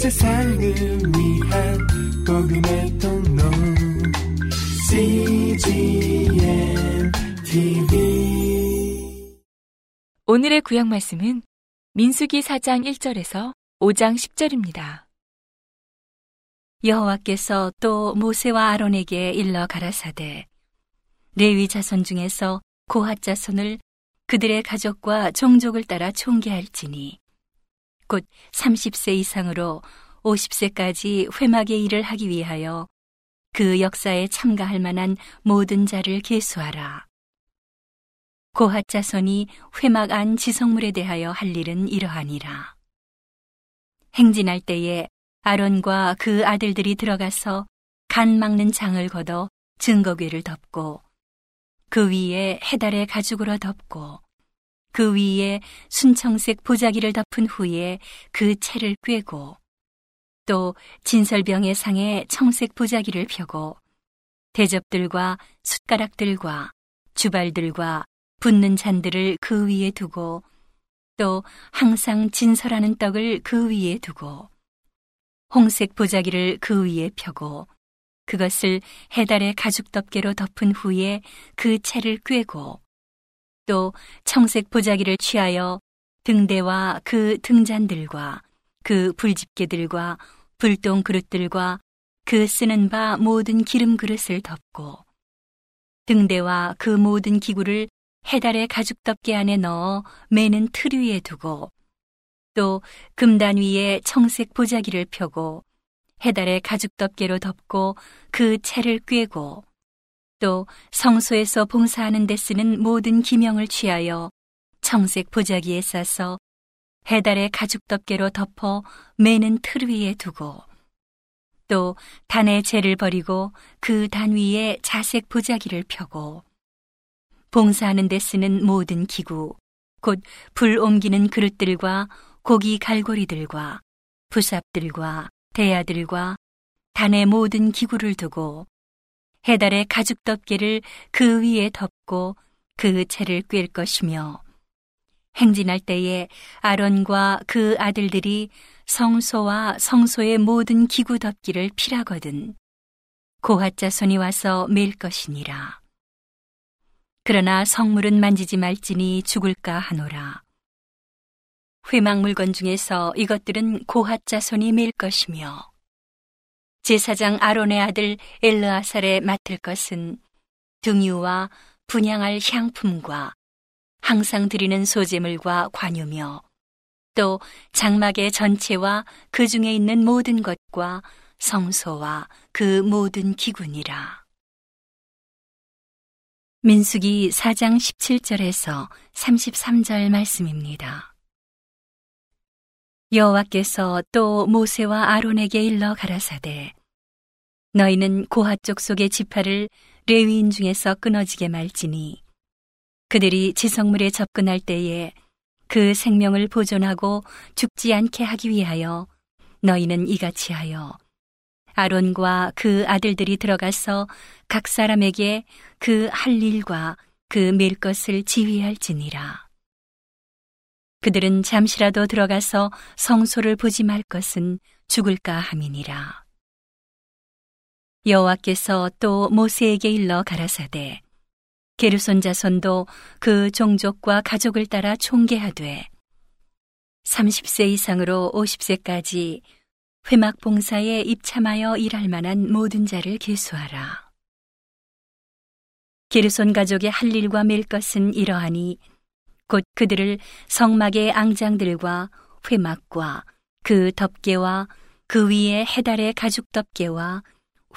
세상을 위한 복음의 통로 CGM TV 오늘의 구약 말씀은 민수기 4장 1절에서 5장 10절입니다. 여호와께서 또 모세와 아론에게 일러 가라사대 레위 자손 중에서 고핫 자손을 그들의 가족과 종족을 따라 총계할지니 곧 30세 이상으로 50세까지 회막의 일을 하기 위하여 그 역사에 참가할 만한 모든 자를 계수하라. 고핫 자손이 회막 안 지성물에 대하여 할 일은 이러하니라. 행진할 때에 아론과 그 아들들이 들어가서 간 막는 장을 걷어 증거궤를 덮고 그 위에 해달의 가죽으로 덮고 그 위에 순청색 보자기를 덮은 후에 그 채를 꿰고 또 진설병의 상에 청색 보자기를 펴고 대접들과 숟가락들과 주발들과 붓는 잔들을 그 위에 두고 또 항상 진설하는 떡을 그 위에 두고 홍색 보자기를 그 위에 펴고 그것을 해달의 가죽 덮개로 덮은 후에 그 채를 꿰고 또 청색 보자기를 취하여 등대와 그 등잔들과 그 불집게들과 불똥 그릇들과 그 쓰는 바 모든 기름 그릇을 덮고 등대와 그 모든 기구를 해달의 가죽 덮개 안에 넣어 매는 틀 위에 두고 또 금단 위에 청색 보자기를 펴고 해달의 가죽 덮개로 덮고 그 채를 꿰고 또 성소에서 봉사하는 데 쓰는 모든 기명을 취하여 청색 보자기에 싸서 해달의 가죽 덮개로 덮어 매는 틀 위에 두고 또 단의 재를 버리고 그 단 위에 자색 보자기를 펴고 봉사하는 데 쓰는 모든 기구 곧 불 옮기는 그릇들과 고기 갈고리들과 부삽들과 대야들과 단의 모든 기구를 두고 해달의 가죽 덮개를 그 위에 덮고 그 채를 꿰 것이며 행진할 때에 아론과 그 아들들이 성소와 성소의 모든 기구 덮기를 필하거든 고핫 자손이 와서 맬 것이니라. 그러나 성물은 만지지 말지니 죽을까 하노라. 회막 물건 중에서 이것들은 고핫 자손이 맬 것이며 제사장 아론의 아들 엘르아살에 맡을 것은 등유와 분양할 향품과 항상 드리는 소재물과 관유며 또 장막의 전체와 그 중에 있는 모든 것과 성소와 그 모든 기군이라. 민숙이 4장 17절에서 33절 말씀입니다. 여호와께서 또 모세와 아론에게 일러 가라사대 너희는 고핫 족속의 지파를 레위인 중에서 끊어지게 말지니 그들이 지성물에 접근할 때에 그 생명을 보존하고 죽지 않게 하기 위하여 너희는 이같이 하여 아론과 그 아들들이 들어가서 각 사람에게 그 할 일과 그맬 것을 지휘할지니라. 그들은 잠시라도 들어가서 성소를 보지 말 것은 죽을까 함이니라. 여호와께서 또 모세에게 일러 가라사대 게르손 자손도 그 종족과 가족을 따라 총계하되 30세 이상으로 50세까지 회막 봉사에 입참하여 일할 만한 모든 자를 계수하라. 게르손 가족의 할 일과 맬 것은 이러하니 곧 그들을 성막의 앙장들과 회막과 그 덮개와 그 위에 해달의 가죽 덮개와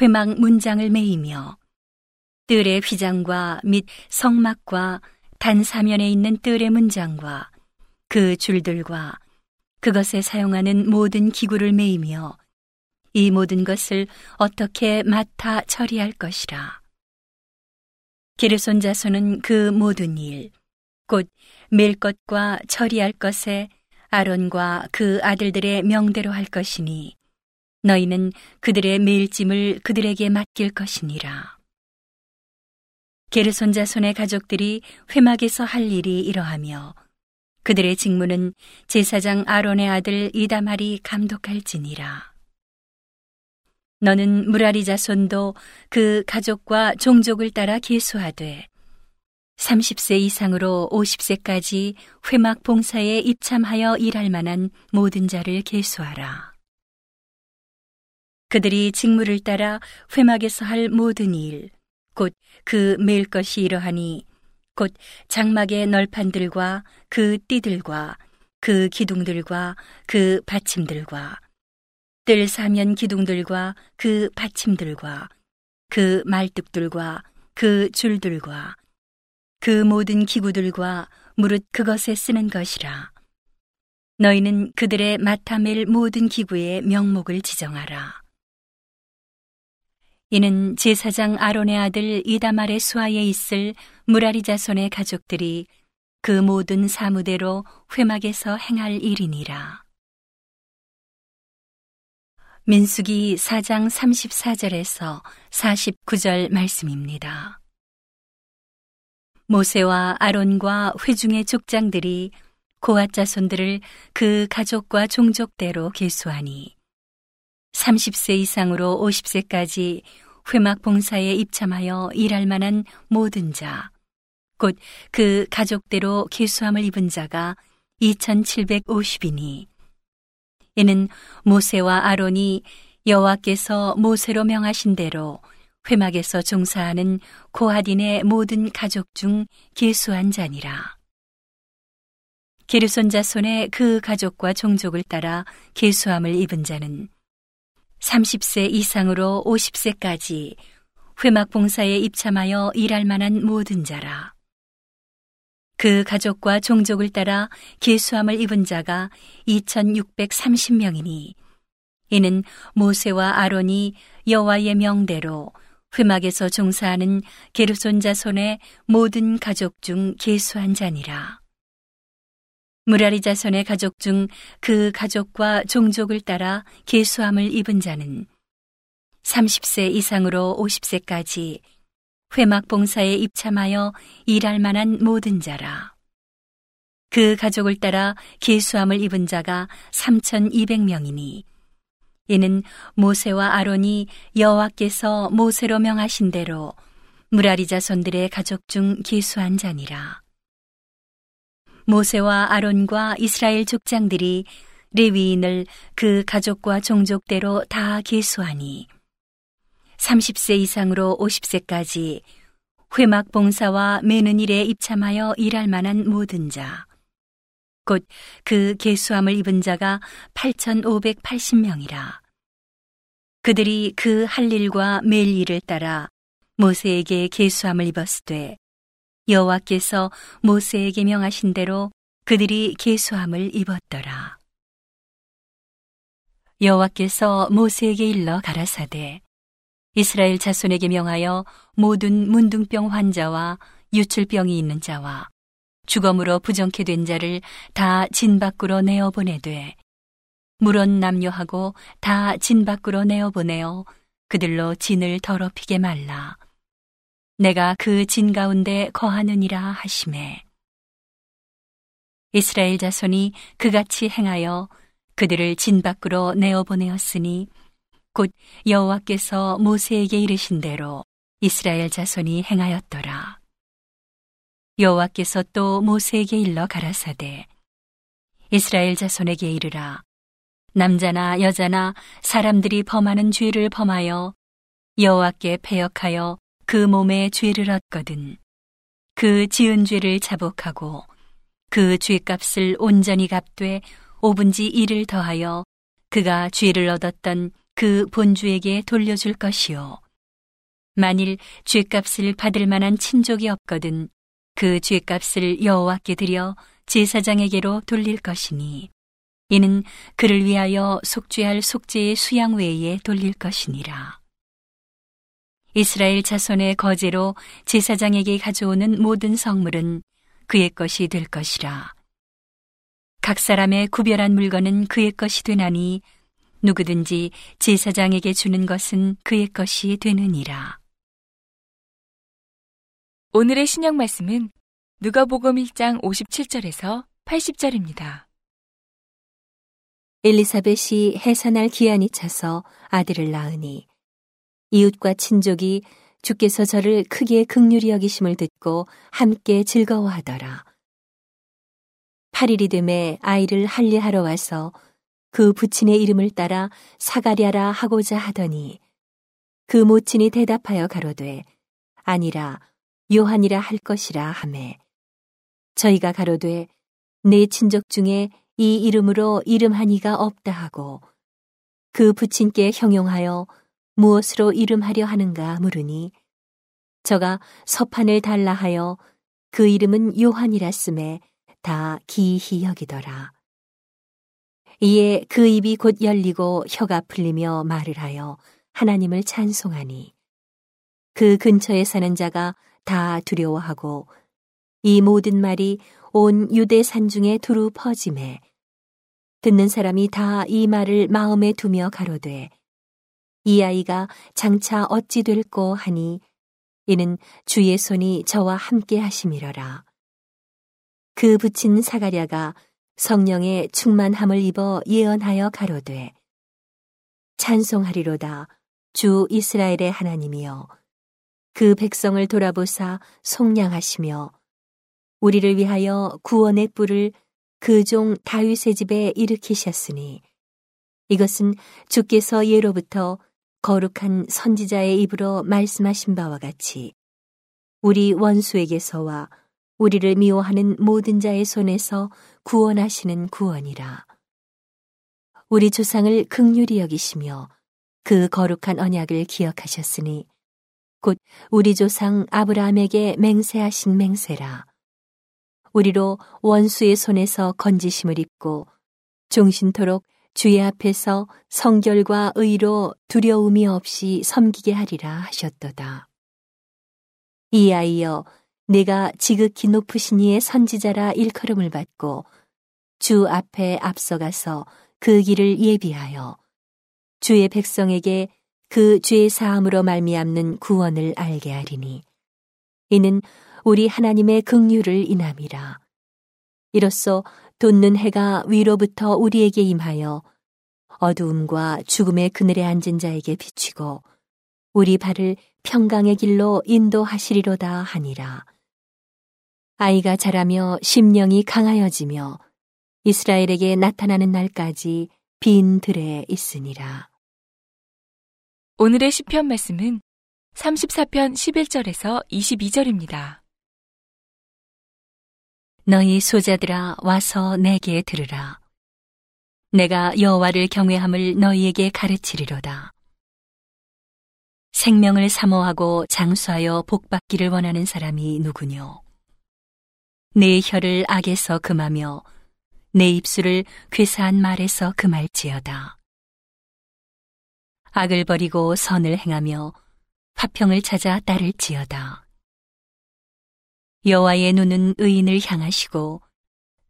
회막 문장을 매이며 뜰의 휘장과 및 성막과 단사면에 있는 뜰의 문장과 그 줄들과 그것에 사용하는 모든 기구를 매이며 이 모든 것을 어떻게 맡아 처리할 것이라. 게르손 자손은 그 모든 일, 곧맬 것과 처리할 것에 아론과 그 아들들의 명대로 할 것이니 너희는 그들의 매일짐을 그들에게 맡길 것이니라. 게르손 자손의 가족들이 회막에서 할 일이 이러하며 그들의 직무는 제사장 아론의 아들 이다말이 감독할지니라. 너는 무라리 자손도 그 가족과 종족을 따라 계수하되 30세 이상으로 50세까지 회막 봉사에 입참하여 일할 만한 모든 자를 계수하라. 그들이 직무를 따라 회막에서 할 모든 일, 곧 그 매일 것이 이러하니, 곧 장막의 널판들과 그 띠들과 그 기둥들과 그 받침들과 뜰 사면 기둥들과 그 받침들과 그 말뚝들과 그 줄들과 그 모든 기구들과 무릇 그것에 쓰는 것이라. 너희는 그들의 맡아맬 모든 기구의 명목을 지정하라. 이는 제사장 아론의 아들 이다말의 수하에 있을 무라리 자손의 가족들이 그 모든 사무대로 회막에서 행할 일이니라. 민수기 4장 34절에서 49절 말씀입니다. 모세와 아론과 회중의 족장들이 고앗 자손들을 그 가족과 종족대로 계수하니 30세 이상으로 50세까지 회막 봉사에 입참하여 일할 만한 모든 자, 곧 그 가족대로 계수함을 입은 자가 2750이니 이는 모세와 아론이 여호와께서 모세로 명하신 대로 회막에서 종사하는 고하딘의 모든 가족 중 계수한 자니라. 게르손 자손의 그 가족과 종족을 따라 계수함을 입은 자는 30세 이상으로 50세까지 회막 봉사에 입참하여 일할 만한 모든 자라. 그 가족과 종족을 따라 계수함을 입은 자가 2630명이니 이는 모세와 아론이 여호와의 명대로 회막에서 종사하는 게르손 자손의 모든 가족 중 계수한 자니라. 무라리 자손의 가족 중 그 가족과 종족을 따라 계수함을 입은 자는 30세 이상으로 50세까지 회막 봉사에 입참하여 일할 만한 모든 자라. 그 가족을 따라 계수함을 입은 자가 3,200명이니 이는 모세와 아론이 여호와께서 모세로 명하신 대로 무라리 자손들의 가족 중 계수한 자니라. 모세와 아론과 이스라엘 족장들이 레위인을 그 가족과 종족대로 다 계수하니 30세 이상으로 50세까지 회막 봉사와 매는 일에 입참하여 일할 만한 모든 자, 곧 그 계수함을 입은 자가 8,580명이라. 그들이 그 할 일과 매일 일을 따라 모세에게 계수함을 입었으되 여호와께서 모세에게 명하신 대로 그들이 계수함을 입었더라. 여호와께서 모세에게 일러 가라사대 이스라엘 자손에게 명하여 모든 문둥병 환자와 유출병이 있는 자와 주검으로 부정케 된 자를 다 진 밖으로 내어 보내되 물론 남녀하고 다 진 밖으로 내어 보내어 그들로 진을 더럽히게 말라. 내가 그 진 가운데 거하느니라 하심에 이스라엘 자손이 그같이 행하여 그들을 진 밖으로 내어 보내었으니 곧 여호와께서 모세에게 이르신 대로 이스라엘 자손이 행하였더라. 여호와께서 또 모세에게 일러 가라사대 이스라엘 자손에게 이르라 남자나 여자나 사람들이 범하는 죄를 범하여 여호와께 패역하여 그 몸에 죄를 얻거든 그 지은 죄를 자복하고 그 죄값을 온전히 갚되 오분지 이를 더하여 그가 죄를 얻었던 그 본주에게 돌려줄 것이요 만일 죄값을 받을 만한 친족이 없거든 그 죄값을 여호와께 드려 제사장에게로 돌릴 것이니 이는 그를 위하여 속죄할 속죄의 수양 외에 돌릴 것이니라. 이스라엘 자손의 거제로 제사장에게 가져오는 모든 성물은 그의 것이 될 것이라. 각 사람의 구별한 물건은 그의 것이 되나니 누구든지 제사장에게 주는 것은 그의 것이 되느니라. 오늘의 신약 말씀은 누가복음 1장 57절에서 80절입니다. 엘리사벳이 해산할 기한이 차서 아들을 낳으니 이웃과 친족이 주께서 저를 크게 극률히 여기심을 듣고 함께 즐거워하더라. 8일이 되매 아이를 할례하러 와서 그 부친의 이름을 따라 사가랴라 하고자 하더니 그 모친이 대답하여 가로되 아니라 요한이라 할 것이라 하매 저희가 가로되 내 친족 중에 이 이름으로 이름한 이가 없다 하고 그 부친께 형용하여 무엇으로 이름하려 하는가 물으니 저가 서판을 달라 하여 그 이름은 요한이라 쓰매 다 기이히 여기더라. 이에 그 입이 곧 열리고 혀가 풀리며 말을 하여 하나님을 찬송하니 그 근처에 사는 자가 다 두려워하고 이 모든 말이 온 유대 산 중에 두루 퍼짐에 듣는 사람이 다 이 말을 마음에 두며 가로되 이 아이가 장차 어찌 될꼬 하니 이는 주의 손이 저와 함께 하심이러라. 그 붙인 사가랴가 성령의 충만함을 입어 예언하여 가로되 찬송하리로다 주 이스라엘의 하나님이여 그 백성을 돌아보사 속량하시며 우리를 위하여 구원의 뿔을 그 종 다윗의 집에 일으키셨으니 이것은 주께서 예로부터 거룩한 선지자의 입으로 말씀하신 바와 같이 우리 원수에게서와 우리를 미워하는 모든 자의 손에서 구원하시는 구원이라. 우리 조상을 극률히 여기시며 그 거룩한 언약을 기억하셨으니 곧 우리 조상 아브라함에게 맹세하신 맹세라. 우리로 원수의 손에서 건지심을 입고 종신토록 주의 앞에서 성결과 의로 두려움이 없이 섬기게 하리라 하셨도다. 이 아이여 내가 지극히 높으신 이의 선지자라 일컬음을 받고 주 앞에 앞서가서 그 길을 예비하여 주의 백성에게 그 죄의 사함으로 말미암는 구원을 알게 하리니 이는 우리 하나님의 긍휼을 인함이라 이로써 돋는 해가 위로부터 우리에게 임하여 어두움과 죽음의 그늘에 앉은 자에게 비치고 우리 발을 평강의 길로 인도하시리로다 하니라. 아이가 자라며 심령이 강하여지며 이스라엘에게 나타나는 날까지 빈 들에 있으니라. 오늘의 시편 말씀은 34편 11절에서 22절입니다. 너희 소자들아 와서 내게 들으라. 내가 여호와를 경외함을 너희에게 가르치리로다. 생명을 사모하고 장수하여 복받기를 원하는 사람이 누구뇨? 내 혀를 악에서 금하며 내 입술을 괴사한 말에서 금할지어다. 악을 버리고 선을 행하며 화평을 찾아 따를지어다. 여호와의 눈은 의인을 향하시고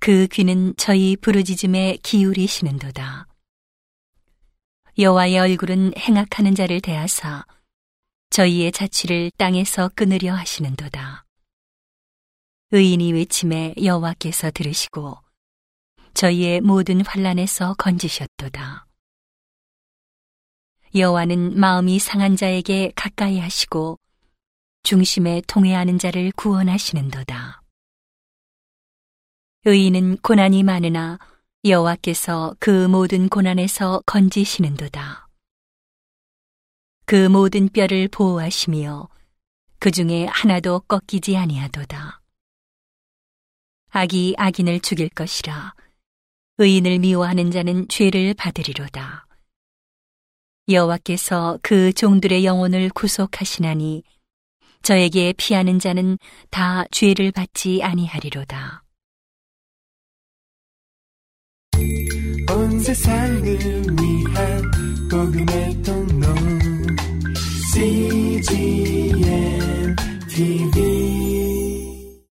그 귀는 저희 부르짖음에 기울이시는도다. 여호와의 얼굴은 행악하는 자를 대하사 저희의 자취를 땅에서 끊으려 하시는도다. 의인이 외침에 여호와께서 들으시고 저희의 모든 환란에서 건지셨도다. 여호와는 마음이 상한 자에게 가까이 하시고 중심에 통회하는 자를 구원하시는도다. 의인은 고난이 많으나 여호와께서 그 모든 고난에서 건지시는도다. 그 모든 뼈를 보호하시며 그 중에 하나도 꺾이지 아니하도다. 악이 악인을 죽일 것이라 의인을 미워하는 자는 죄를 받으리로다. 여호와께서 그 종들의 영혼을 구속하시나니 저에게 피하는 자는 다 죄를 받지 아니하리로다. 온 세상을 위한 복음의 통로 CGM TV